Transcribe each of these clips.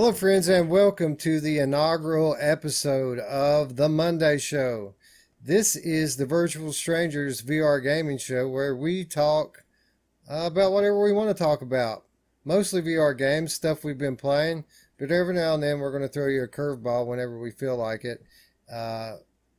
Hello, friends, and welcome to the inaugural episode of The Monday Show. This is the Virtual Strangers VR gaming show where we talk uh, about whatever we want to talk about. Mostly VR games, stuff we've been playing, but every now and then we're going to throw you a curveball whenever we feel like it. Uh,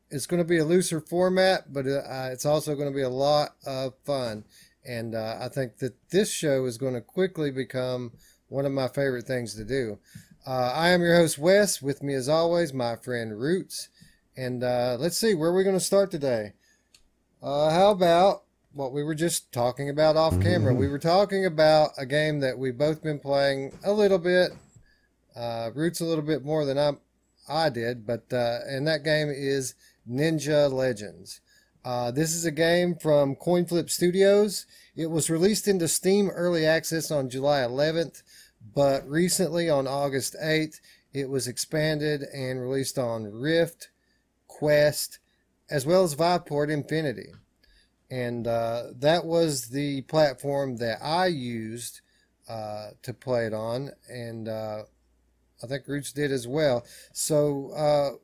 it's going to be a looser format, but uh, it's also going to be a lot of fun. And uh, I think that this show is going to quickly become one of my favorite things to do. Uh, I am your host, Wes. With me, as always, my friend Roots. And uh, let's see, where are we going to start today? Uh, how about what we were just talking about off camera? We were talking about a game that we've both been playing a little bit. Uh, Roots a little bit more than I, I did, but uh, and that game is Ninja Legends. Uh, this is a game from CoinFlip Studios. It was released into Steam Early Access on July 11th but recently on August 8th, it was expanded and released on Rift, Quest, as well as Viveport Infinity. And uh, that was the platform that I used uh, to play it on, and uh, I think Roots did as well. So, uh,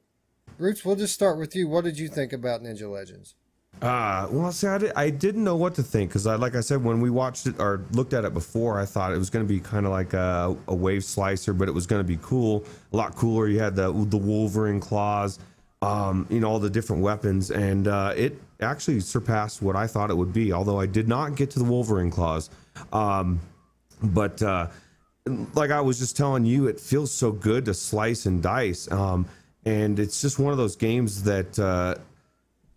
Roots, we'll just start with you. What did you think about Ninja Legends? Uh, well, see, I, did, I didn't know what to think because, I, like I said, when we watched it or looked at it before, I thought it was going to be kind of like a, a, wave slicer, but it was going to be cool, a lot cooler. You had the the Wolverine claws, um, you know, all the different weapons, and uh, it actually surpassed what I thought it would be. Although I did not get to the Wolverine claws, um, but uh, like I was just telling you, it feels so good to slice and dice, um, and it's just one of those games that uh,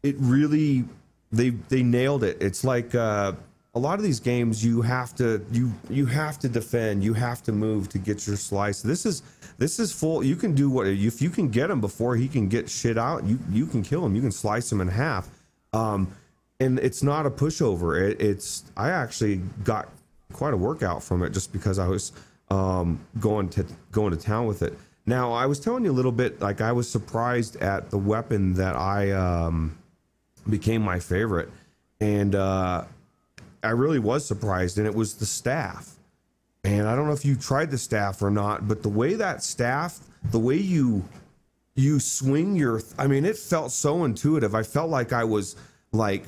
it really they they nailed it. It's like uh, a lot of these games you have to you you have to defend, you have to move to get your slice. This is this is full. You can do what if you can get him before he can get shit out. You you can kill him. You can slice him in half. Um, and it's not a pushover. It, it's I actually got quite a workout from it just because I was um, going to going to town with it. Now I was telling you a little bit like I was surprised at the weapon that I um, became my favorite. And uh, I really was surprised, and it was the staff. And I don't know if you tried the staff or not, but the way that staff, the way you you swing your I mean, it felt so intuitive. I felt like I was like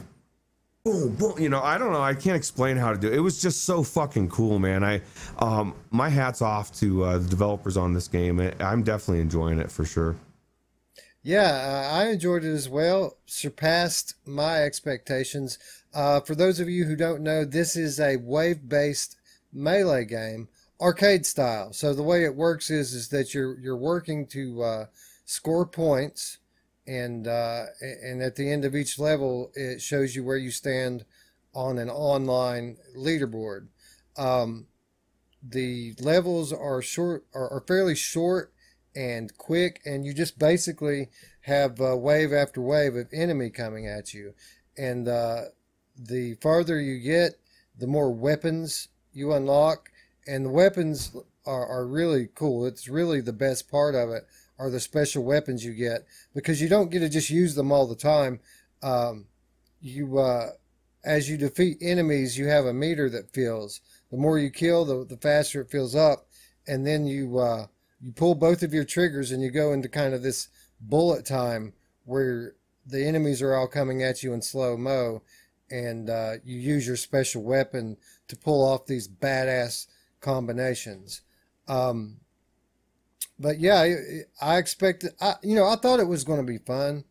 boom, boom. You know, I don't know. I can't explain how to do it. It was just so fucking cool, man. I, um, my hat's off to uh, the developers on this game. I'm definitely enjoying it for sure. Yeah, uh, I enjoyed it as well. Surpassed my expectations. Uh, for those of you who don't know, this is a wave-based melee game, arcade style. So the way it works is is that you're you're working to uh, score points, and uh, and at the end of each level, it shows you where you stand on an online leaderboard. Um, the levels are short are, are fairly short and quick, and you just basically have uh, wave after wave of enemy coming at you. And uh, the farther you get, the more weapons you unlock, and the weapons are, are really cool. It's really the best part of it are the special weapons you get because you don't get to just use them all the time. Um, you uh, as you defeat enemies, you have a meter that fills. The more you kill, the, the faster it fills up, and then you uh, you pull both of your triggers and you go into kind of this bullet time where the enemies are all coming at you in slow mo and uh, you use your special weapon to pull off these badass combinations. Um, but yeah i expected I, you know i thought it was going to be fun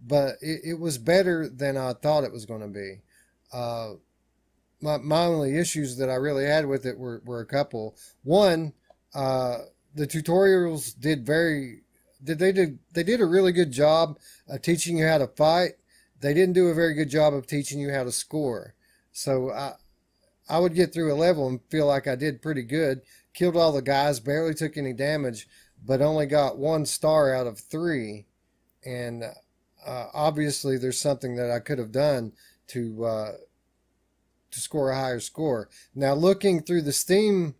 but it, it, was better than i thought it was going to be. Uh, my, my only issues that i really had with it were, were a couple. One uh, the tutorials did very did they did they did a really good job of teaching you how to fight. They didn't do a very good job of teaching you how to score. So I I would get through a level and feel like I did pretty good. Killed all the guys, barely took any damage, but only got one star out of three. And uh, obviously, there's something that I could have done to uh, to score a higher score. Now, looking through the Steam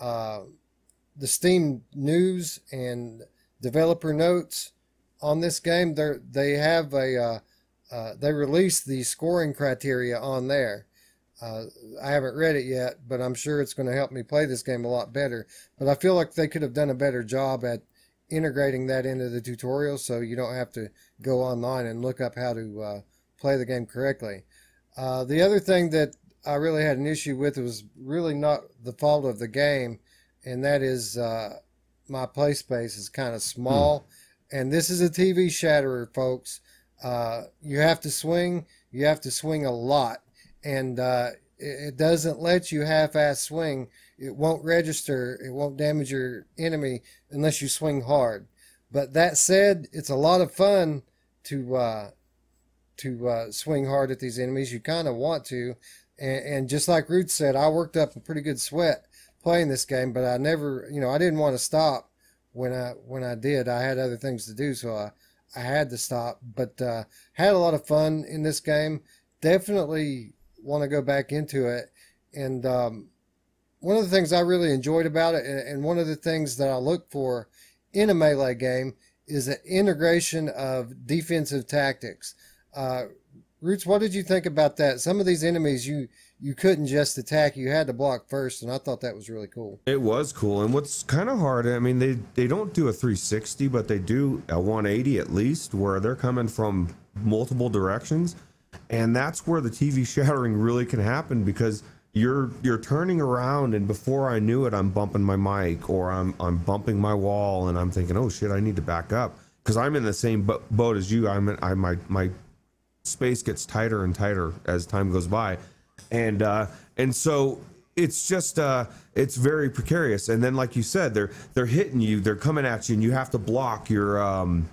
uh, the Steam news and developer notes on this game, they they have a uh, uh, they release the scoring criteria on there. Uh, I haven't read it yet, but I'm sure it's going to help me play this game a lot better. But I feel like they could have done a better job at integrating that into the tutorial so you don't have to go online and look up how to uh, play the game correctly. Uh, the other thing that I really had an issue with was really not the fault of the game, and that is uh, my play space is kind of small. Hmm. And this is a TV shatterer, folks. Uh, you have to swing. You have to swing a lot, and uh, it, doesn't let you half-ass swing. It won't register. It won't damage your enemy unless you swing hard. But that said, it's a lot of fun to uh, to uh, swing hard at these enemies. You kind of want to, and, and just like Roots said, I worked up a pretty good sweat playing this game, but I never, you know, I didn't want to stop when I when I did. I had other things to do, so I I had to stop. But uh, had a lot of fun in this game. Definitely want to go back into it. And um, one of the things I really enjoyed about it, and, one of the things that I look for in a melee game, is the integration of defensive tactics. Uh, Roots, what did you think about that? Some of these enemies you you couldn't just attack; you had to block first, and I thought that was really cool. It was cool, and what's kind of hard, I mean, they they don't do a 360, but they do a 180 at least, where they're coming from multiple directions, and that's where the TV shattering really can happen because you're you're turning around, and before I knew it, I'm bumping my mic or I'm I'm bumping my wall, and I'm thinking, oh shit, I need to back up because I'm in the same boat as you. I'm in, I my my space gets tighter and tighter as time goes by, and uh, and so it's just uh, it's very precarious. And then, like you said, they're they're hitting you, they're coming at you, and you have to block your. Um,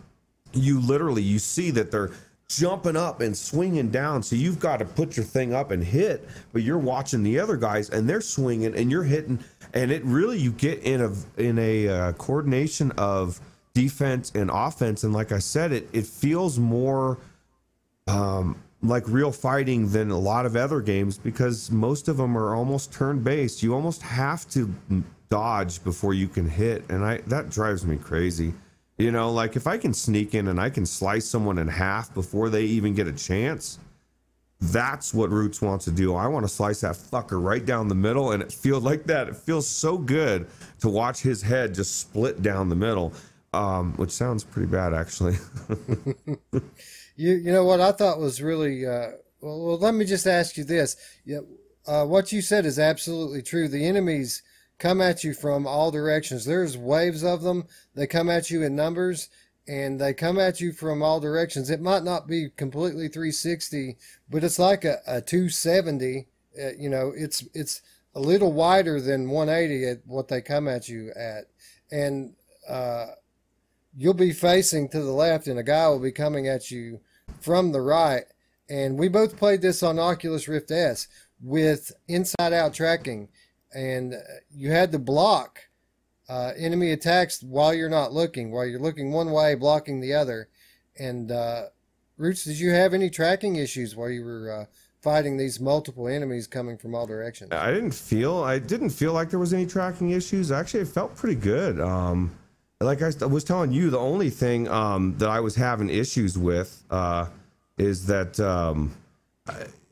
you literally you see that they're jumping up and swinging down. So you've got to put your thing up and hit, but you're watching the other guys and they're swinging and you're hitting, and it really you get in a in a uh, coordination of defense and offense. And like I said, it it feels more um, like real fighting than a lot of other games because most of them are almost turn based. You almost have to dodge before you can hit, and I that drives me crazy. You know, like if I can sneak in and I can slice someone in half before they even get a chance, that's what Roots wants to do. I want to slice that fucker right down the middle, and it feels like that. It feels so good to watch his head just split down the middle, um, which sounds pretty bad actually. You you know what I thought was really uh, well, well. Let me just ask you this: yeah, uh, what you said is absolutely true. The enemies come at you from all directions. There's waves of them. They come at you in numbers, and they come at you from all directions. It might not be completely 360, but it's like a, a 270. Uh, you know, it's it's a little wider than 180 at what they come at you at, and uh, you'll be facing to the left, and a guy will be coming at you from the right. And we both played this on Oculus Rift S with inside out tracking. And you had to block uh, enemy attacks while you're not looking, while you're looking one way, blocking the other. And uh, Roots, did you have any tracking issues while you were uh, fighting these multiple enemies coming from all directions? I didn't feel I didn't feel like there was any tracking issues. Actually, it felt pretty good. Um, like I was telling you, the only thing um, that I was having issues with uh, is that um,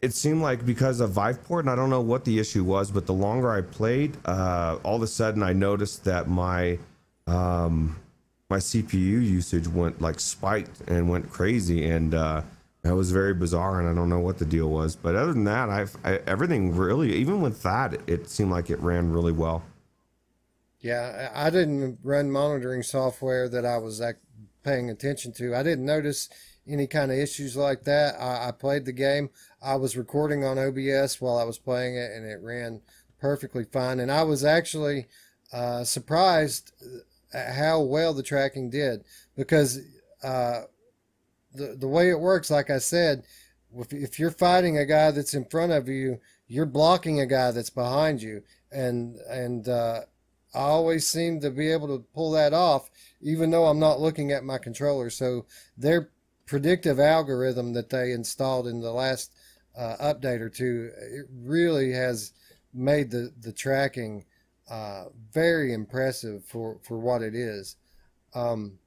it seemed like because of Viveport, and I don't know what the issue was, but the longer I played, uh, all of a sudden I noticed that my um, my CPU usage went like spiked and went crazy, and uh, that was very bizarre, and I don't know what the deal was. But other than that, I've I, everything really, even with that, it seemed like it ran really well. Yeah, I didn't run monitoring software that I was paying attention to. I didn't notice any kind of issues like that. I, I, played the game. I was recording on OBS while I was playing it, and it ran perfectly fine. And I was actually uh, surprised at how well the tracking did because uh, the the way it works, like I said, if, if you're fighting a guy that's in front of you, you're blocking a guy that's behind you, and and uh, I always seem to be able to pull that off, even though I'm not looking at my controller. So their predictive algorithm that they installed in the last uh, update or two, it really has made the the tracking uh, very impressive for for what it is. Um,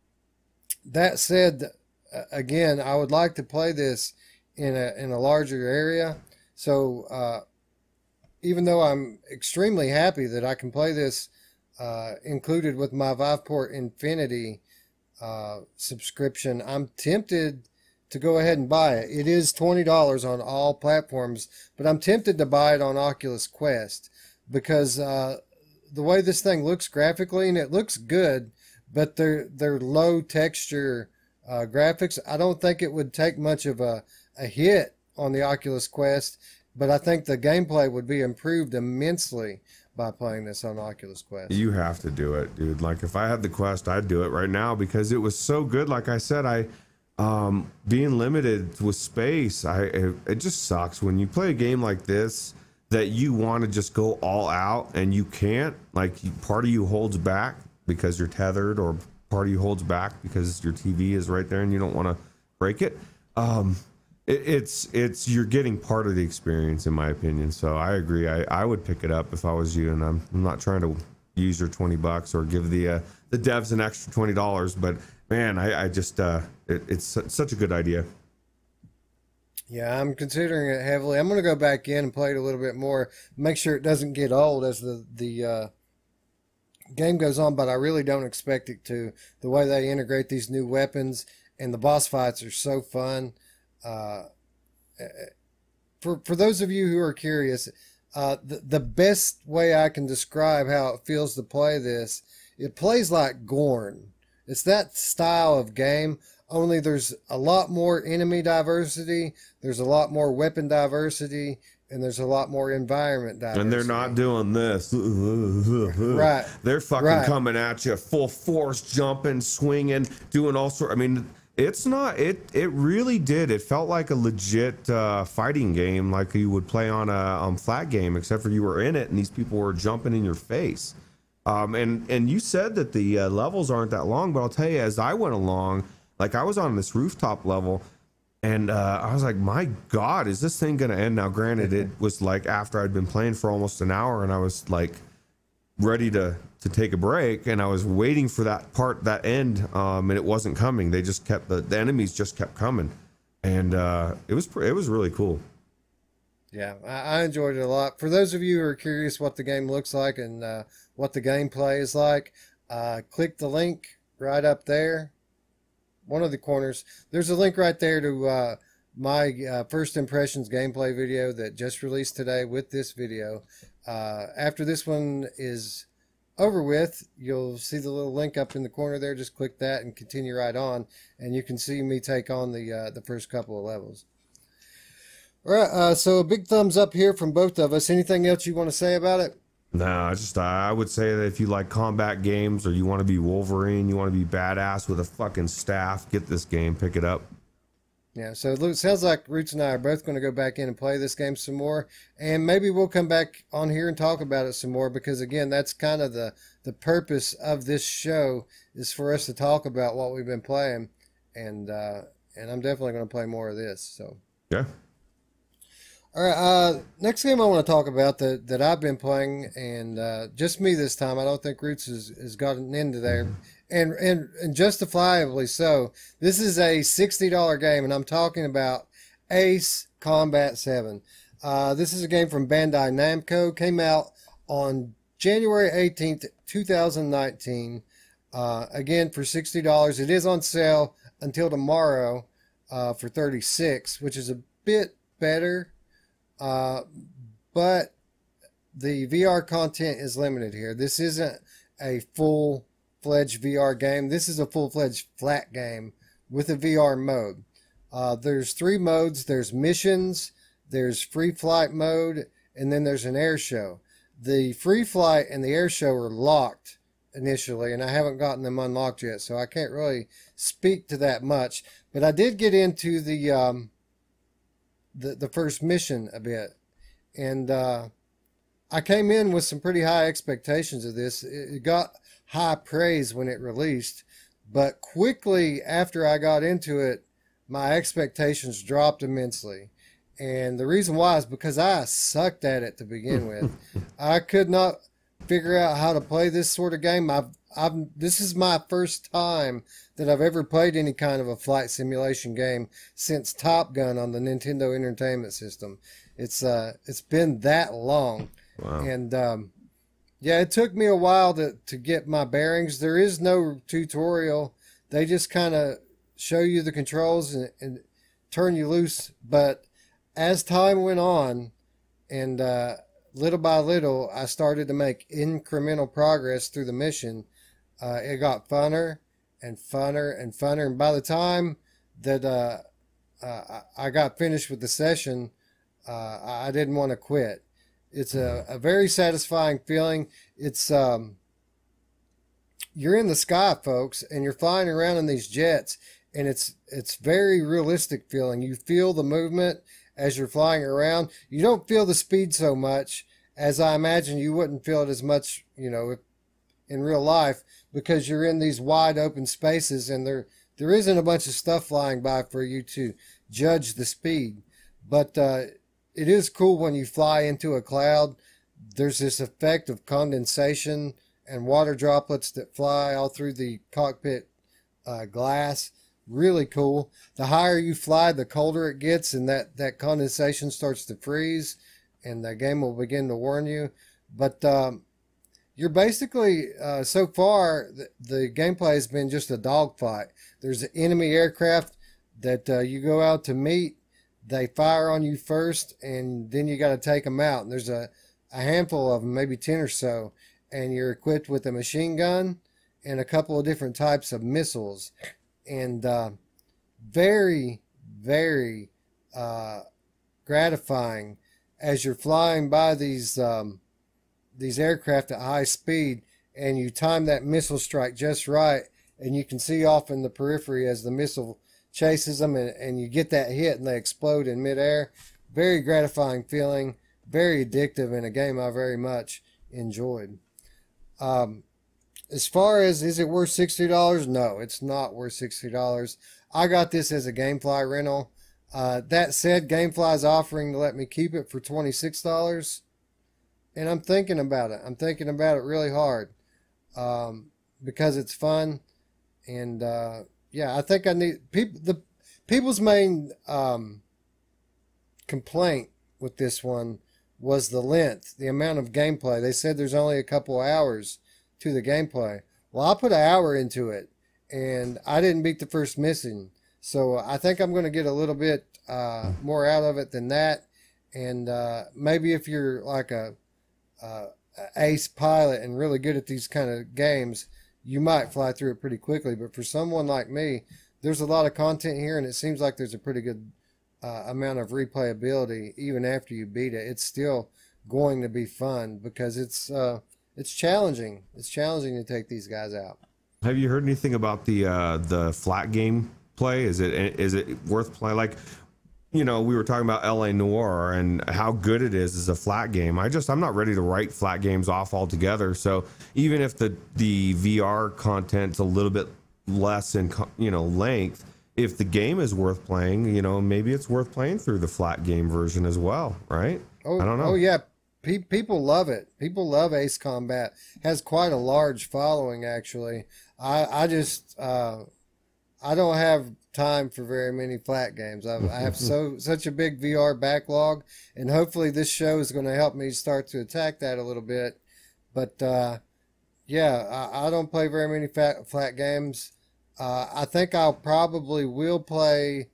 that said, again, I would like to play this in a in a larger area. So uh, even though I'm extremely happy that I can play this uh, included with my Viveport Infinity uh, subscription, I'm tempted to go ahead and buy it. It is $20 on all platforms, but I'm tempted to buy it on Oculus Quest because uh, the way this thing looks graphically, and it looks good, but they're, they're low texture uh, graphics. I don't think it would take much of a, a hit on the Oculus Quest, but I think the gameplay would be improved immensely by playing this on Oculus Quest. You have to do it, dude. Like if I had the Quest, I'd do it right now because it was so good. Like I said, I um, being limited with space, I it, it just sucks when you play a game like this that you want to just go all out and you can't. Like part of you holds back because you're tethered, or part of you holds back because your TV is right there and you don't want to break it. Um, it, it's it's you're getting part of the experience in my opinion. So I agree. I, I would pick it up if I was you, and I'm, I'm not trying to use your 20 bucks or give the uh, the devs an extra twenty dollars, but man, I, I just uh, it, it's such a good idea. Yeah, I'm considering it heavily. I'm going to go back in and play it a little bit more, make sure it doesn't get old as the the uh, game goes on. But I really don't expect it to. The way they integrate these new weapons and the boss fights are so fun. Uh, for for those of you who are curious, uh, the the best way I can describe how it feels to play this, it plays like Gorn. It's that style of game. Only there's a lot more enemy diversity. There's a lot more weapon diversity, and there's a lot more environment diversity. And they're not doing this. right. They're fucking right. coming at you full force, jumping, swinging, doing all sorts. I mean it's not. It it really did. It felt like a legit uh, fighting game, like you would play on a um, flat game, except for you were in it and these people were jumping in your face. Um, and and you said that the uh, levels aren't that long, but I'll tell you, as I went along, like I was on this rooftop level, and uh, I was like, my God, is this thing gonna end? Now, granted, it was like after I'd been playing for almost an hour, and I was like ready to to take a break and I was waiting for that part that end um, and it wasn't coming. They just kept the, the enemies just kept coming. And uh, it was it was really cool. Yeah I, enjoyed it a lot. For those of you who are curious what the game looks like and uh, what the gameplay is like uh, click the link right up there. One of the corners there's a link right there to uh, my uh, first impressions gameplay video that just released today with this video. Uh, after this one is over with, you'll see the little link up in the corner there. Just click that and continue right on, and you can see me take on the uh, the first couple of levels. All right, uh, so a big thumbs up here from both of us. Anything else you want to say about it? No, I just I would say that if you like combat games or you want to be Wolverine, you want to be badass with a fucking staff, get this game, pick it up. Yeah, so it sounds like Roots and I are both going to go back in and play this game some more, and maybe we'll come back on here and talk about it some more because again, that's kind of the the purpose of this show is for us to talk about what we've been playing, and uh, and I'm definitely going to play more of this. So yeah. All right. Uh, next game I want to talk about that that I've been playing, and uh, just me this time. I don't think Roots has, has gotten into there. And and and justifiably so. This is a sixty dollar game, and I'm talking about Ace Combat Seven. Uh, this is a game from Bandai Namco. Came out on January eighteenth, two thousand nineteen. Uh, again for sixty dollars. It is on sale until tomorrow uh, for thirty six, which is a bit better, uh, but the VR content is limited here. This isn't a full fledged VR game. This is a full fledged flat game with a VR mode. Uh, there's three modes there's missions, there's free flight mode, and then there's an air show. The free flight and the air show are locked initially, and I haven't gotten them unlocked yet, so I can't really speak to that much. But I did get into the um, the, the first mission a bit, and uh, I came in with some pretty high expectations of this. It got high praise when it released, but quickly after I got into it, my expectations dropped immensely. And the reason why is because I sucked at it to begin with. I could not figure out how to play this sort of game. I've, I've, this is my first time that I've ever played any kind of a flight simulation game since Top Gun on the Nintendo Entertainment System. It's uh, it's been that long, Wow. and um, yeah, it took me a while to to get my bearings. There is no tutorial. They just kind of show you the controls and, and turn you loose. But as time went on, and uh, little by little, I started to make incremental progress through the mission. Uh, it got funner and funner and funner, and by the time that uh, uh, I got finished with the session, uh, I didn't want to quit. It's a, a very satisfying feeling. It's um, you're in the sky, folks, and you're flying around in these jets, and it's it's very realistic feeling. You feel the movement as you're flying around. You don't feel the speed so much as I imagine you wouldn't feel it as much, you know, in real life because you're in these wide open spaces and there there isn't a bunch of stuff flying by for you to judge the speed. But uh, it is cool when you fly into a cloud. There's this effect of condensation and water droplets that fly all through the cockpit uh, glass. Really cool. The higher you fly, the colder it gets, and that, that condensation starts to freeze, and the game will begin to warn you. But um, you're basically, uh, so far, the, the gameplay has been just a dogfight. There's an enemy aircraft that uh, you go out to meet. They fire on you first, and then you got to take them out. And there's a, a handful of them, maybe 10 or so, and you're equipped with a machine gun and a couple of different types of missiles. And uh, very, very uh, gratifying as you're flying by these um, these aircraft at high speed, and you time that missile strike just right, and you can see off in the periphery as the missile chases them, and, and you get that hit, and they explode in midair. Very gratifying feeling, very addictive, in a game I very much enjoyed. Um, as far as is it worth sixty dollars? No, it's not worth sixty dollars. I got this as a GameFly rental. Uh, that said, GameFly is offering to let me keep it for twenty six dollars, and I'm thinking about it. I'm thinking about it really hard um, because it's fun, and uh, yeah, I think I need people. The people's main um, complaint with this one was the length, the amount of gameplay. They said there's only a couple hours to the gameplay. Well, I put an hour into it, and I didn't beat the first mission. So I think I'm going to get a little bit uh, more out of it than that. And uh, maybe if you're like a, a ace pilot and really good at these kind of games, you might fly through it pretty quickly. But for someone like me, there's a lot of content here, and it seems like there's a pretty good uh, amount of replayability even after you beat it. It's still going to be fun because it's uh, it's challenging. It's challenging to take these guys out. Have you heard anything about the uh, the flat game play? Is it is it worth playing? Like, you know, we were talking about LA Noire and how good it is as a flat game. I just I'm not ready to write flat games off altogether. So even if the the VR content's a little bit less in you know length, if the game is worth playing, you know, maybe it's worth playing through the flat game version as well, right? Oh, I don't know. Oh yeah, Pe- people love it. People love Ace Combat. Has quite a large following actually. I I just uh, I don't have time for very many flat games. I've, I have so such a big VR backlog, and hopefully this show is going to help me start to attack that a little bit. But uh, yeah, I, I don't play very many fat, flat games. Uh, I think I'll probably will play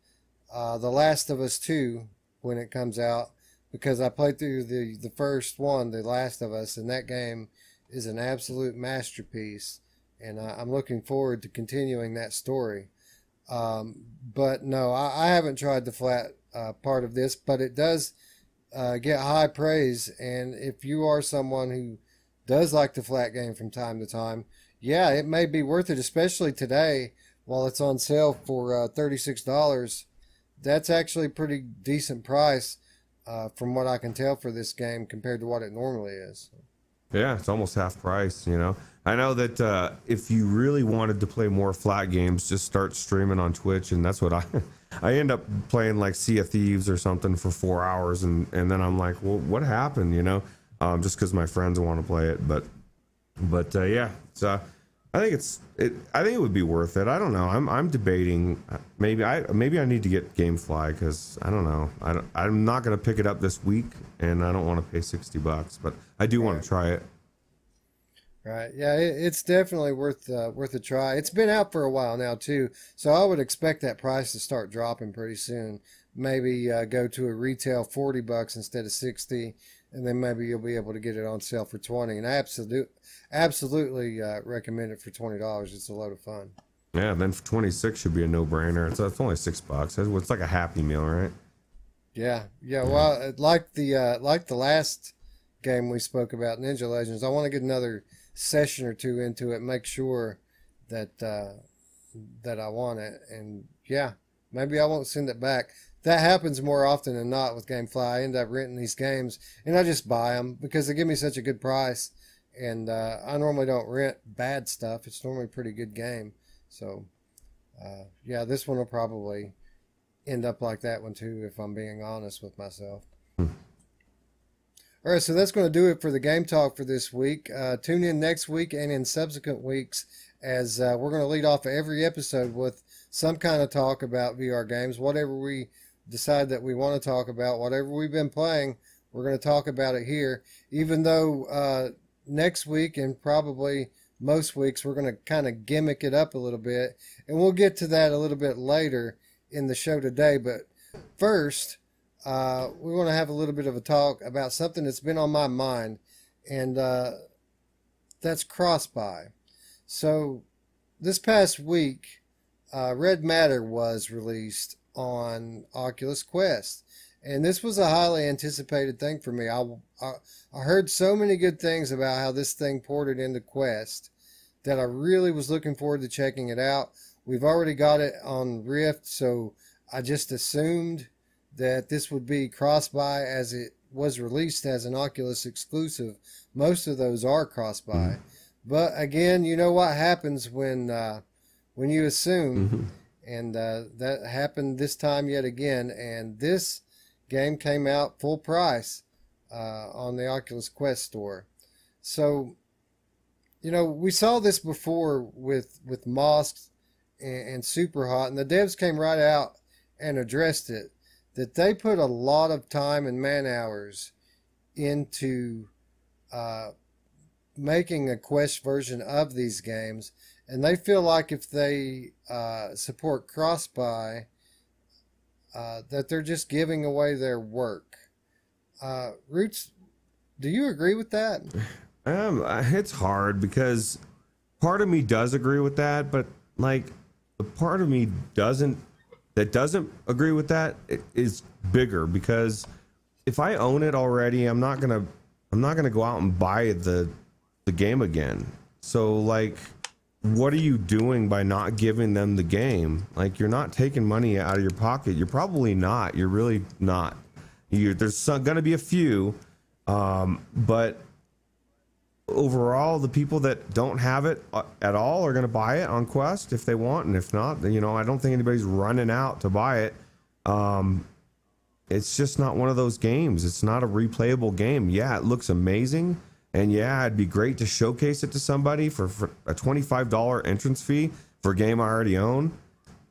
uh, The Last of Us 2 when it comes out because I played through the, the first one, The Last of Us, and that game is an absolute masterpiece. And I, I'm looking forward to continuing that story. Um, but no, I, I haven't tried the flat uh, part of this, but it does uh, get high praise. And if you are someone who does like the flat game from time to time, yeah, it may be worth it, especially today while it's on sale for uh, $36. That's actually a pretty decent price uh, from what I can tell for this game compared to what it normally is. Yeah, it's almost half price, you know. I know that uh, if you really wanted to play more flat games, just start streaming on Twitch, and that's what I I end up playing like Sea of Thieves or something for four hours, and and then I'm like, well, what happened, you know? Um, just because my friends want to play it, but but uh, yeah, it's uh, I think it's it. I think it would be worth it. I don't know. I'm I'm debating. Maybe I maybe I need to get GameFly because I don't know. I don't, I'm not gonna pick it up this week, and I don't want to pay sixty bucks, but I do want to try it. Right. Yeah, it, it's definitely worth uh, worth a try. It's been out for a while now too, so I would expect that price to start dropping pretty soon. Maybe uh, go to a retail forty bucks instead of sixty, and then maybe you'll be able to get it on sale for twenty. And I absolutely absolutely uh, recommend it for twenty dollars. It's a load of fun. Yeah, then for twenty six should be a no brainer. It's, it's only six bucks. It's like a Happy Meal, right? Yeah, yeah. Well, like the uh, like the last game we spoke about, Ninja Legends. I want to get another session or two into it, make sure that uh, that I want it, and yeah, maybe I won't send it back. That happens more often than not with GameFly. I end up renting these games and I just buy them because they give me such a good price. And uh, I normally don't rent bad stuff. It's normally a pretty good game. So, uh, yeah, this one will probably end up like that one too, if I'm being honest with myself. All right, so that's going to do it for the game talk for this week. Uh, tune in next week and in subsequent weeks as uh, we're going to lead off every episode with some kind of talk about VR games. Whatever we decide that we want to talk about, whatever we've been playing, we're going to talk about it here. Even though uh, next week and probably most weeks we're going to kind of gimmick it up a little bit, and we'll get to that a little bit later in the show today. But first, uh, we want to have a little bit of a talk about something that's been on my mind, and uh, that's cross-buy. So, this past week, uh, Red Matter was released on Oculus Quest, and this was a highly anticipated thing for me. I, I, I heard so many good things about how this thing ported into Quest that I really was looking forward to checking it out. We've already got it on Rift, so I just assumed that this would be cross-buy as it was released as an Oculus exclusive. Most of those are cross-buy. But again, you know what happens when uh, when you assume, mm-hmm. And uh, that happened this time yet again. And this game came out full price uh, on the Oculus Quest store. So, you know, we saw this before with with Moss and, and Superhot, and the devs came right out and addressed it that they put a lot of time and man hours into uh, making a Quest version of these games, and they feel like if they uh, support cross-buy, uh, that they're just giving away their work. Uh, Roots, do you agree with that? Um, it's hard because part of me does agree with that, but like, the part of me doesn't that doesn't agree with that is bigger because if I own it already, I'm not gonna I'm not gonna go out and buy the the game again. So like what are you doing by not giving them the game? Like you're not taking money out of your pocket. You're probably not. You're really not. you there's some, gonna be a few, um, but overall, the people that don't have it uh, at all are going to buy it on Quest if they want, and if not, you know, I don't think anybody's running out to buy it. Um, it's just not one of those games. It's not a replayable game. Yeah, it looks amazing, and yeah, it'd be great to showcase it to somebody for, for a twenty-five dollar entrance fee for a game I already own.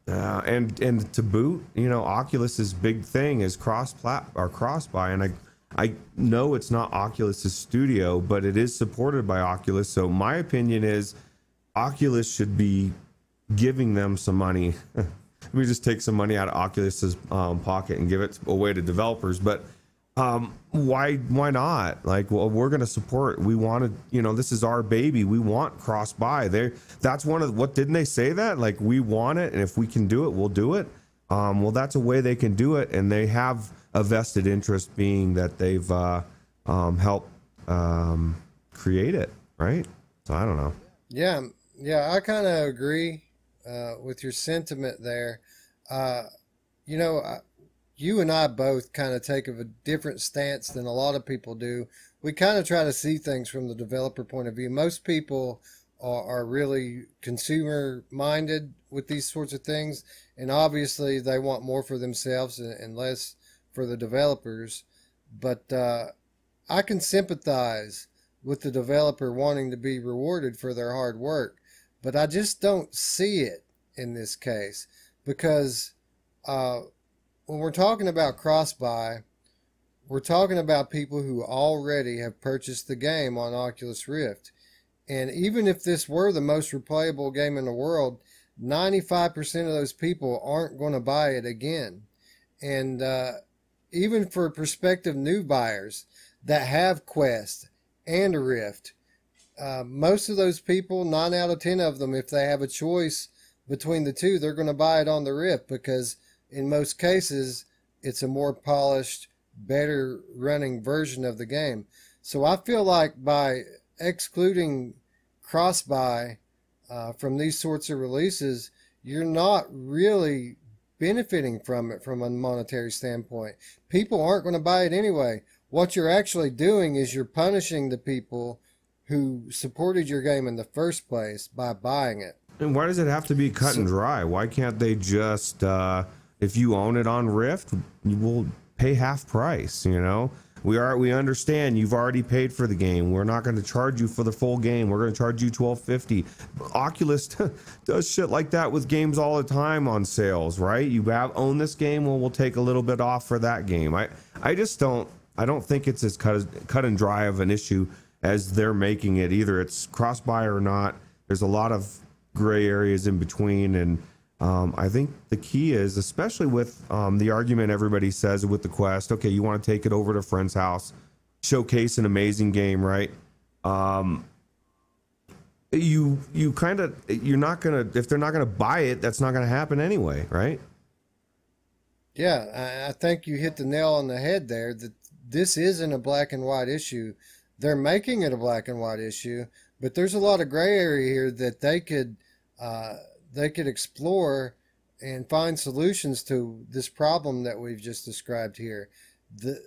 Uh, and and to boot, you know, Oculus's big thing is cross plat or cross buy, and I I know it's not Oculus's studio, but it is supported by Oculus. So my opinion is Oculus should be giving them some money. Let me just take some money out of Oculus's um, pocket and give it away to developers. But um, why why not? Like, well, we're going to support. We want to, you know, this is our baby. We want cross buy. There, that's one of what didn't they say that? Like, we want it, and if we can do it, we'll do it. Um, well, that's a way they can do it, and they have a vested interest being that they've uh, um, helped um, create it, right? So I don't know. Yeah, yeah, I kind of agree uh, with your sentiment there. Uh, you know, you and I both kind of take of a different stance than a lot of people do. We kind of try to see things from the developer point of view. Most people are, are really consumer minded with these sorts of things, and obviously they want more for themselves and, and less for the developers, but uh, I can sympathize with the developer wanting to be rewarded for their hard work. but I just don't see it in this case because uh, when we're talking about cross buy, we're talking about people who already have purchased the game on Oculus Rift. And even if this were the most replayable game in the world, 95% of those people aren't going to buy it again. And uh, even for prospective new buyers that have Quest and a Rift, uh, most of those people, nine out of 10 of them, if they have a choice between the two, they're going to buy it on the Rift because in most cases, it's a more polished, better running version of the game. So I feel like by excluding cross buy uh, from these sorts of releases, you're not really benefiting from it from a monetary standpoint. People aren't going to buy it anyway. What you're actually doing is you're punishing the people who supported your game in the first place by buying it. And why does it have to be cut so, and dry? Why can't they just, uh, if you own it on Rift, you will pay half price, you know? We are we understand you've already paid for the game. We're not going to charge you for the full game. We're going to charge you 1250. Oculus does shit like that with games all the time on sales, right? You have own this game, well we'll take a little bit off for that game. I I just don't I don't think it's as cut cut and dry of an issue as they're making it. Either it's cross buy or not. There's a lot of gray areas in between and um, I think the key is, especially with um, the argument everybody says with the Quest, okay, you want to take it over to a friend's house, showcase an amazing game, right? Um, you you kind of you're not gonna if they're not gonna buy it, that's not gonna happen anyway, right? Yeah, I, think you hit the nail on the head there. That this isn't a black and white issue. They're making it a black and white issue, but there's a lot of gray area here that they could. Uh, they could explore and find solutions to this problem that we've just described here. The,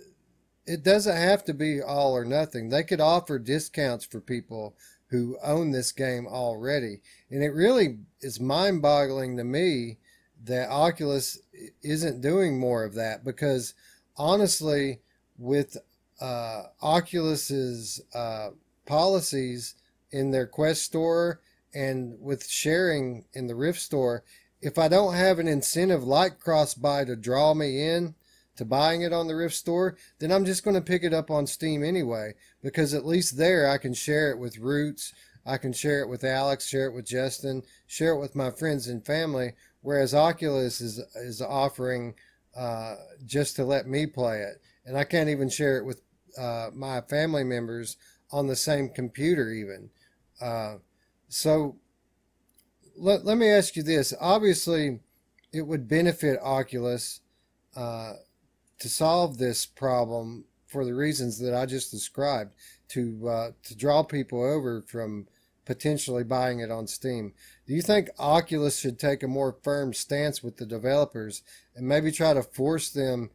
it doesn't have to be all or nothing. They could offer discounts for people who own this game already. And it really is mind boggling to me that Oculus isn't doing more of that because honestly, with uh, Oculus's uh, policies in their Quest store and with sharing in the Rift store, if I don't have an incentive like cross buy to draw me in to buying it on the Rift store, then I'm just going to pick it up on Steam anyway because at least there I can share it with Roots, I can share it with Alex, share it with Justin, share it with my friends and family. Whereas Oculus is is offering uh, just to let me play it, and I can't even share it with uh, my family members on the same computer even. Uh, so let, let me ask you this. Obviously, it would benefit Oculus uh, to solve this problem for the reasons that I just described to uh, to draw people over from potentially buying it on Steam. Do you think Oculus should take a more firm stance with the developers and maybe try to force them,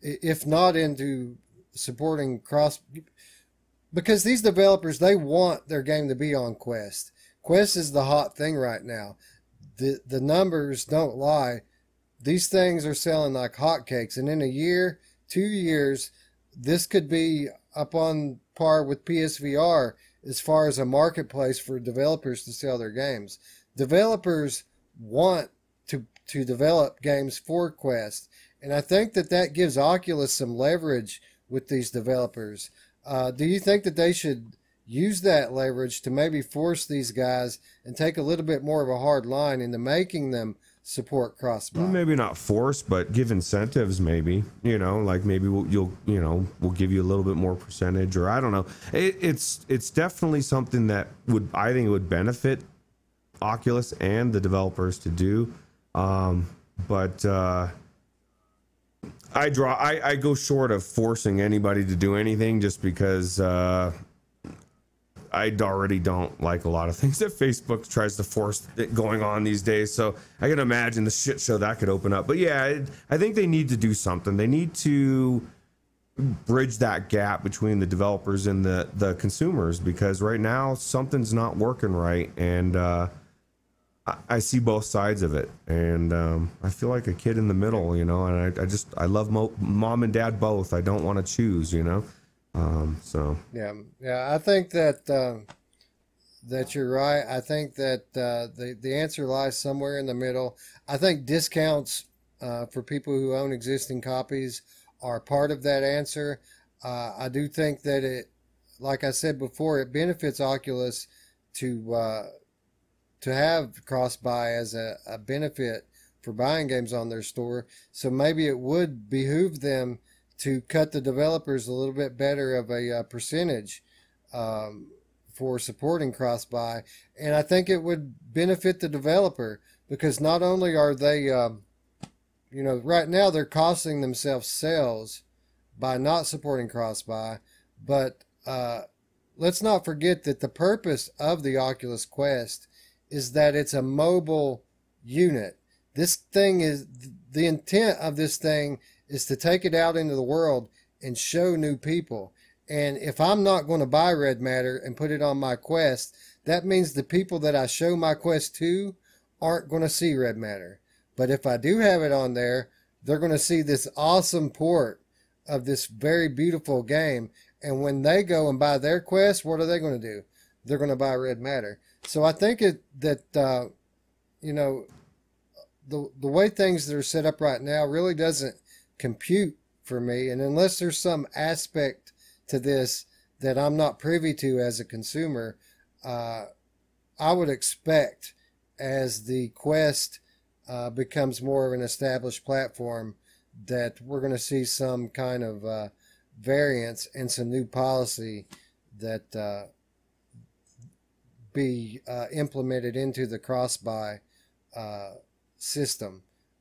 if not into supporting cross, because these developers they want their game to be on Quest. Quest is the hot thing right now. The the numbers don't lie. These things are selling like hotcakes, and in a year, two years, this could be up on par with PSVR as far as a marketplace for developers to sell their games. Developers want to to develop games for Quest, and I think that that gives Oculus some leverage with these developers. Uh, do you think that they should use that leverage to maybe force these guys and take a little bit more of a hard line into making them support crossbuy. Maybe not force, but give incentives. Maybe you know, like maybe we'll, you'll you know we'll give you a little bit more percentage, or I don't know. It, it's it's definitely something that would I think would benefit Oculus and the developers to do. Um, but uh, I draw I, I go short of forcing anybody to do anything just because uh, I already don't like a lot of things that Facebook tries to force going on these days. So I can imagine the shit show that could open up. But yeah, I think they need to do something. They need to bridge that gap between the developers and the the consumers because right now something's not working right and uh, I, I, see both sides of it and um, I feel like a kid in the middle you know and I, I just I love mo- mom and dad both I don't want to choose you know um, so yeah, yeah, I think that uh, that you're right. I think that uh, the the answer lies somewhere in the middle. I think discounts uh, for people who own existing copies are part of that answer. Uh, I do think that it, like I said before, it benefits Oculus to uh, to have cross buy as a, a benefit for buying games on their store. So maybe it would behoove them to cut the developers a little bit better of a, uh, percentage. Um, for supporting cross buy, and I think it would benefit the developer because not only are they, um, you know, right now they're costing themselves sales by not supporting cross buy, but uh, let's not forget that the purpose of the Oculus Quest is that it's a mobile unit. This thing is the intent of this thing is to take it out into the world and show new people. And if I'm not going to buy red matter and put it on my quest, that means the people that I show my quest to aren't going to see red matter. But if I do have it on there, they're going to see this awesome port of this very beautiful game. And when they go and buy their quest, what are they going to do? They're going to buy red matter. So I think it that uh, you know the the way things that are set up right now really doesn't compute for me. And unless there's some aspect to this that I'm not privy to as a consumer, uh, I would expect as the Quest uh, becomes more of an established platform that we're going to see some kind of uh, variance and some new policy that uh, be uh, implemented into the cross buy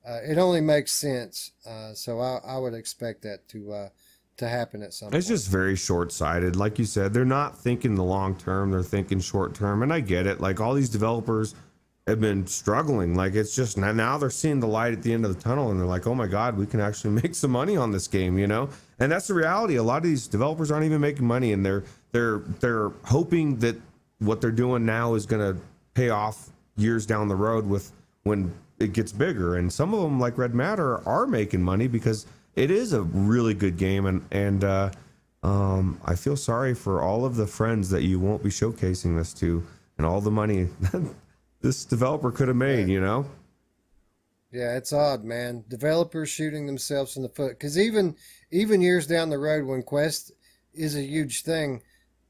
uh, it only makes sense, so I, I, would expect that to to happen at some it's point. just very short-sighted. Like you said they're not thinking the long term they're thinking short term and i get it. Like all these developers have been struggling. Like it's just now they're seeing the light at the end of the tunnel and they're like oh my god we can actually make some money on this game you know? And that's the reality. A lot of these developers aren't even making money and they're they're they're hoping that what they're doing now is going to pay off years down the road with when it gets bigger and some of them like red matter are making money because it is a really good game, and and uh, um, I feel sorry for all of the friends that you won't be showcasing this to, and all the money this developer could have made. You know. Yeah, it's odd, man. Developers shooting themselves in the foot because even even years down the road, when Quest is a huge thing,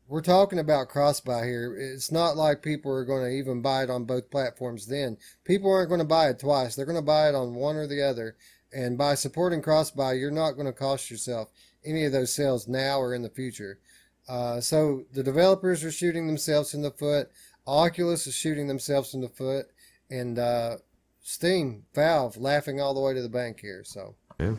we're talking about cross buy here. It's not like people are going to even buy it on both platforms. Then people aren't going to buy it twice. They're going to buy it on one or the other. And by supporting cross-buy, you're not going to cost yourself any of those sales now or in the future. Uh, so the developers are shooting themselves in the foot. Oculus is shooting themselves in the foot, and uh, Steam, Valve, laughing all the way to the bank here. So, yeah.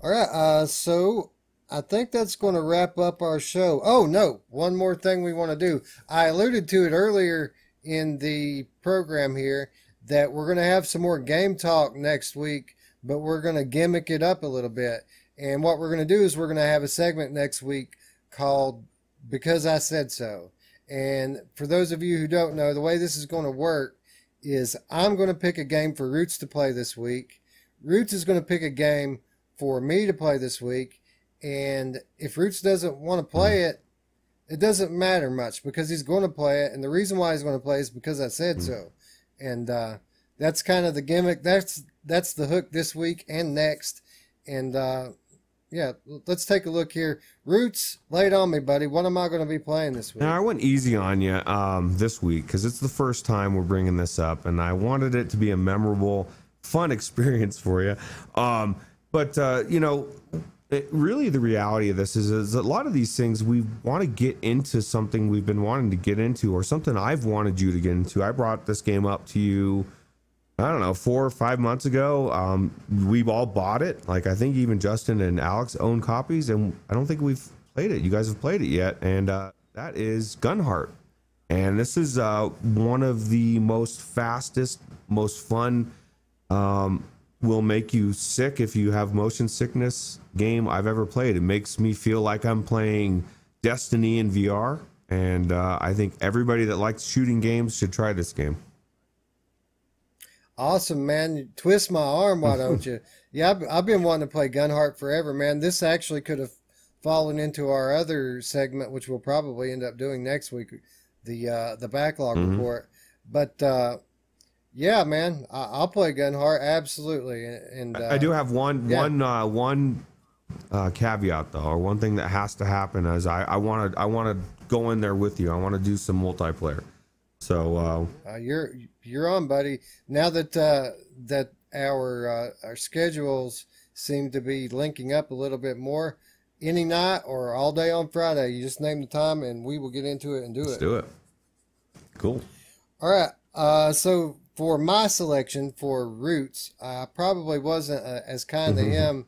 All right. Uh, so I think that's going to wrap up our show. Oh no, one more thing we want to do. I alluded to it earlier in the program here that we're going to have some more game talk next week, but we're going to gimmick it up a little bit. And what we're going to do is we're going to have a segment next week called Because I Said So. And for those of you who don't know, the way this is going to work is I'm going to pick a game for Roots to play this week. Roots is going to pick a game for me to play this week. And if Roots doesn't want to play it, it doesn't matter much because he's going to play it. And the reason why he's going to play is because I said so and uh, that's kind of the gimmick. That's that's the hook this week and next. And uh, yeah, let's take a look here. Roots, lay it on me, buddy. What am I going to be playing this week? Now I went easy on you um, this week because it's the first time we're bringing this up, and I wanted it to be a memorable, fun experience for you. Um, but uh, you know, it, really the reality of this is, is a lot of these things we want to get into something we've been wanting to get into or something I've wanted you to get into. I brought this game up to you, I don't know, four or five months ago. Um, we've all bought it. Like I think even Justin and Alex own copies, and I don't think we've played it. You guys have played it yet, and uh, that is Gunheart. And this is uh, one of the most fastest, most fun um, will make you sick if you have motion sickness game I've ever played. It makes me feel like I'm playing Destiny in VR, and uh, I think everybody that likes shooting games should try this game. Awesome, man! You twist my arm, why don't you? yeah, I've, I've been wanting to play Gunheart forever, man. This actually could have fallen into our other segment, which we'll probably end up doing next week. the uh, the backlog mm-hmm. report. But uh, yeah, man, I, will play Gunheart absolutely. And uh, I do have one yeah. one uh, one uh, caveat though, or one thing that has to happen is I want to I want to go in there with you. I want to do some multiplayer. So uh, uh, you're you're on, buddy. Now that uh, that our uh, our schedules seem to be linking up a little bit more, any night or all day on Friday, you just name the time and we will get into it and do Let's it. do it. Cool. All right. Uh, so for my selection for Roots, I probably wasn't uh, as kind mm-hmm. to him,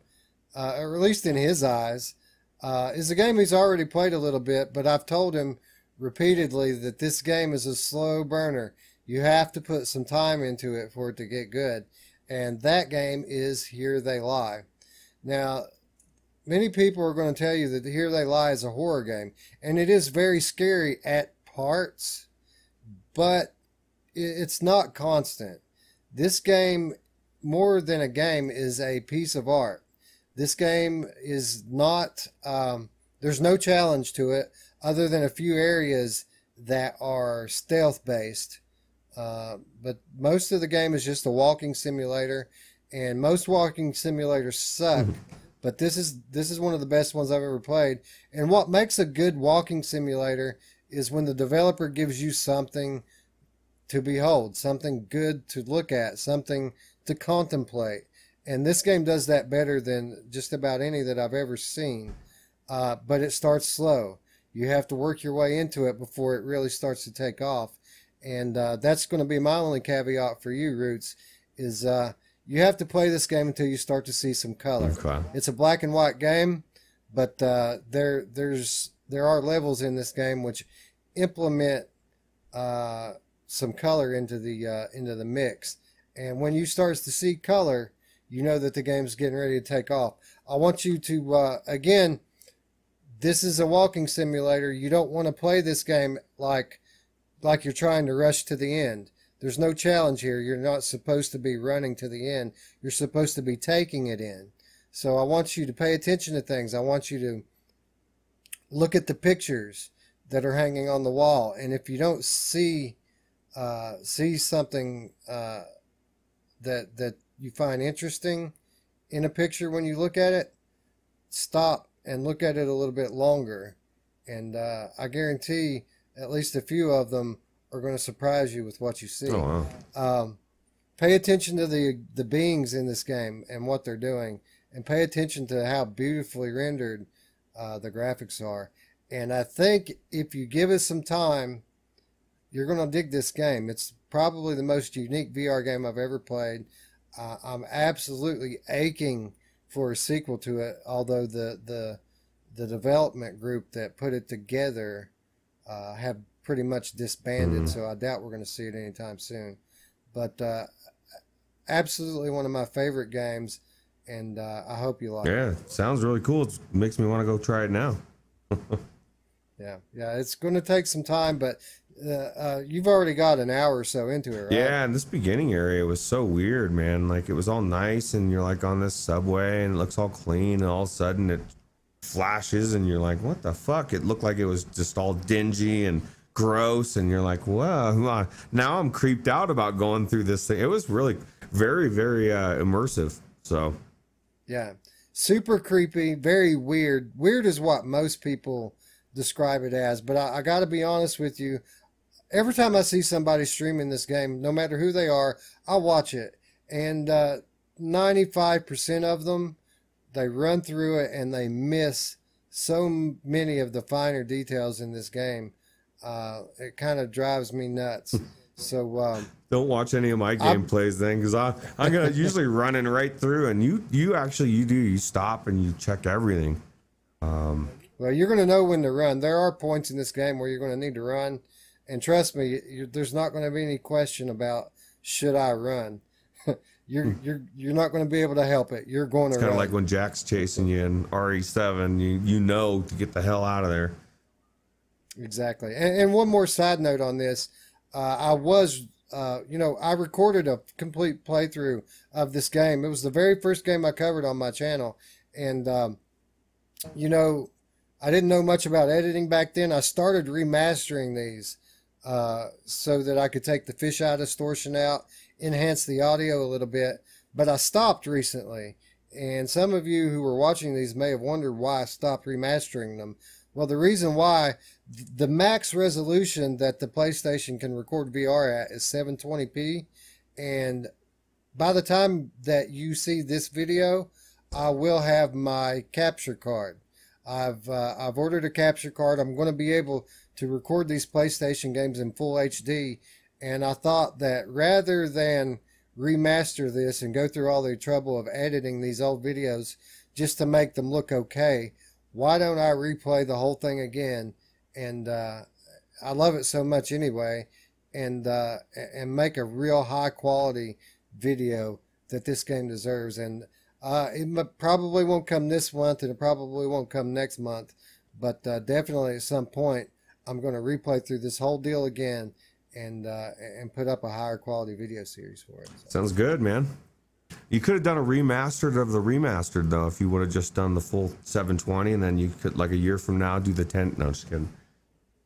uh, or at least in his eyes. Uh, is a game he's already played a little bit, but I've told him repeatedly that this game is a slow burner. You have to put some time into it for it to get good. And that game is Here They Lie. Now, many people are going to tell you that Here They Lie is a horror game, and it is very scary at parts, but it's not constant. This game, more than a game, is a piece of art. This game is not, um, there's no challenge to it other than a few areas that are stealth based. Uh, but most of the game is just a walking simulator, and most walking simulators suck. but this is this is one of the best ones I've ever played. And what makes a good walking simulator is when the developer gives you something to behold, something good to look at, something to contemplate. And this game does that better than just about any that I've ever seen. Uh, but it starts slow. You have to work your way into it before it really starts to take off. And uh, that's going to be my only caveat for you, Roots, is uh, you have to play this game until you start to see some color. Okay. It's a black and white game, but uh, there there's there are levels in this game which implement uh, some color into the uh, into the mix. And when you start to see color, you know that the game's getting ready to take off. I want you to uh, again. This is a walking simulator. You don't want to play this game like like you're trying to rush to the end. There's no challenge here. You're not supposed to be running to the end. You're supposed to be taking it in. So I want you to pay attention to things. I want you to look at the pictures that are hanging on the wall. And if you don't see uh, see something uh, that that you find interesting in a picture when you look at it, stop and look at it a little bit longer. And uh, I guarantee at least a few of them are going to surprise you with what you see. Oh, wow. um, pay attention to the the beings in this game and what they're doing, and pay attention to how beautifully rendered uh, the graphics are. And I think if you give it some time you're going to dig this game. It's probably the most unique VR game I've ever played. Uh, I'm absolutely aching for a sequel to it, although the the the development group that put it together uh, have pretty much disbanded, mm. so I doubt we're going to see it anytime soon. But uh, absolutely one of my favorite games, and uh, I hope you like yeah, it. Yeah, sounds really cool. It makes me want to go try it now. yeah, yeah, it's going to take some time, but uh, uh, you've already got an hour or so into it, right? Yeah, and this beginning area was so weird, man. Like it was all nice, and you're like on this subway, and it looks all clean, and all of a sudden it flashes, and you're like, "What the fuck?" It looked like it was just all dingy and gross, and you're like, "Wow!" Now I'm creeped out about going through this thing. It was really very, very uh, immersive. So, yeah, super creepy, very weird. Weird is what most people describe it as, but I, I got to be honest with you every time I see somebody streaming this game, no matter who they are, I watch it. And uh, 95% of them, they run through it and they miss so many of the finer details in this game. Uh, it kind of drives me nuts. So um, don't watch any of my gameplays then, because I I'm gonna usually running right through, and you you actually you do you stop and you check everything. Um, well, you're gonna know when to run. There are points in this game where you're gonna need to run and trust me, there's not going to be any question about should I run. you're hmm. you're you're not going to be able to help it. You're going it's to. Kind of like when Jack's chasing you in RE7, you you know to get the hell out of there. Exactly. And, and one more side note on this, uh, I was. Uh, you know, I recorded a complete playthrough of this game. It was the very first game I covered on my channel, and um, you know, I didn't know much about editing back then. I started remastering these uh, so that I could take the fisheye distortion out, enhance the audio a little bit. But I stopped recently, and some of you who were watching these may have wondered why I stopped remastering them. Well, the reason why the max resolution that the PlayStation can record VR at is 720p, and by the time that you see this video, I will have my capture card. I've uh, I've ordered a capture card. I'm going to be able to record these PlayStation games in full HD, and I thought that rather than remaster this and go through all the trouble of editing these old videos just to make them look okay, why don't I replay the whole thing again? And uh, I love it so much anyway, and uh, and make a real high quality video that this game deserves. And uh, it probably won't come this month, and it probably won't come next month, but uh, definitely at some point I'm going to replay through this whole deal again and uh, and put up a higher quality video series for it. So. Sounds good, man. You could have done a remastered of the remastered though, if you would have just done the full 720, and then you could like a year from now do the 10. No, just kidding.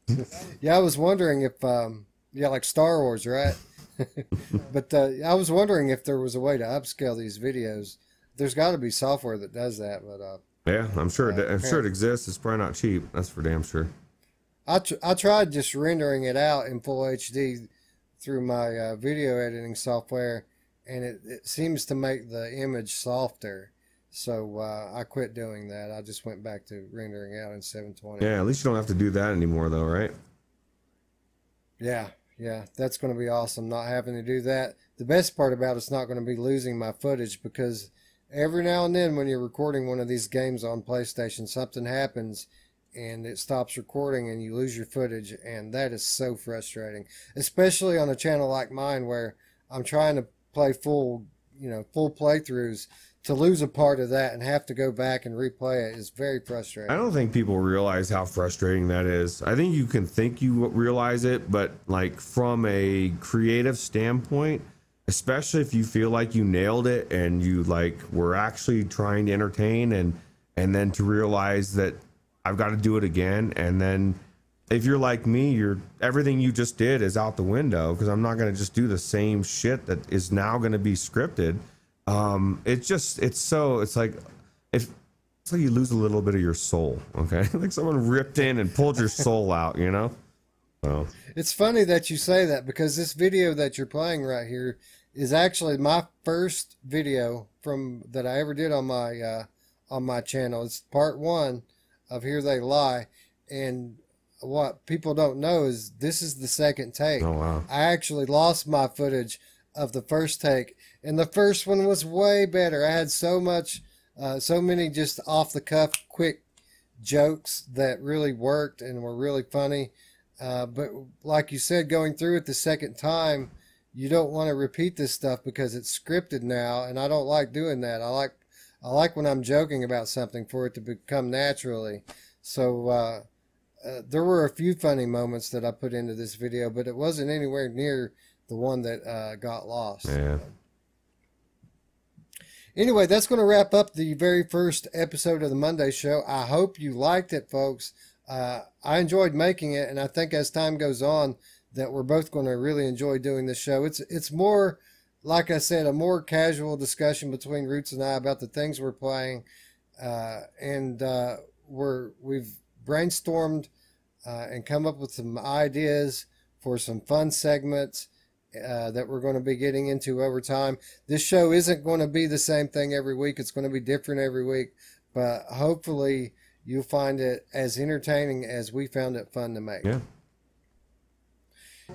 yeah, I was wondering if, um, yeah, like Star Wars, right? but uh, I was wondering if there was a way to upscale these videos. There's got to be software that does that, but uh, yeah, I'm sure. Uh, it, I'm sure it exists. It's probably not cheap. That's for damn sure. I tr- I tried just rendering it out in full HD through my uh, video editing software, and it, it seems to make the image softer. So uh, I quit doing that. I just went back to rendering out in 720. Yeah, at least you don't have to do that anymore, though, right? Yeah, yeah, that's going to be awesome. Not having to do that. The best part about it's not going to be losing my footage because every now and then when you're recording one of these games on PlayStation, something happens and it stops recording and you lose your footage, and that is so frustrating, especially on a channel like mine where I'm trying to play full, you know, full playthroughs to lose a part of that and have to go back and replay it is very frustrating. I don't think people realize how frustrating that is. I think you can think you realize it, but like from a creative standpoint, especially if you feel like you nailed it and you like were actually trying to entertain and and then to realize that I've got to do it again and then if you're like me, you're everything you just did is out the window because I'm not going to just do the same shit that is now going to be scripted um, it's just it's so it's like if it's like you lose a little bit of your soul. Okay, like someone ripped in and pulled your soul out. You know. Well, it's funny that you say that because this video that you're playing right here is actually my first video from that I ever did on my uh, on my channel. It's part one of Here They Lie, and what people don't know is this is the second take. Oh wow! I actually lost my footage of the first take and the first one was way better. I had so much, uh, so many just off the cuff, quick jokes that really worked and were really funny. Uh, but like you said, going through it the second time, you don't want to repeat this stuff because it's scripted now, and I don't like doing that. I like I like when I'm joking about something for it to become naturally. So uh, uh, there were a few funny moments that I put into this video, but it wasn't anywhere near the one that uh, got lost. Yeah. Anyway, that's going to wrap up the very first episode of the Monday Show. I hope you liked it, folks. Uh, I enjoyed making it, and I think as time goes on, that we're both going to really enjoy doing this show. It's it's more, like I said, a more casual discussion between Roots and I about the things we're playing, uh, and uh, we're we've brainstormed uh, and come up with some ideas for some fun segments uh, that we're going to be getting into over time. This show isn't going to be the same thing every week. It's going to be different every week, but hopefully you'll find it as entertaining as we found it fun to make. Yeah.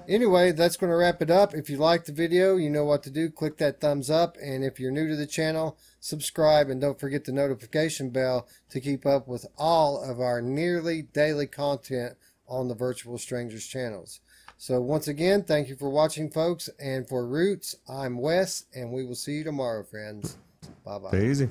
Anyway, that's going to wrap it up. If you liked the video, you know what to do. Click that thumbs up. And if you're new to the channel, subscribe and don't forget the notification bell to keep up with all of our nearly daily content on the Virtual Strangers channels. So once again, thank you for watching, folks. And for Roots, I'm Wes, and we will see you tomorrow, friends. Bye bye. Easy.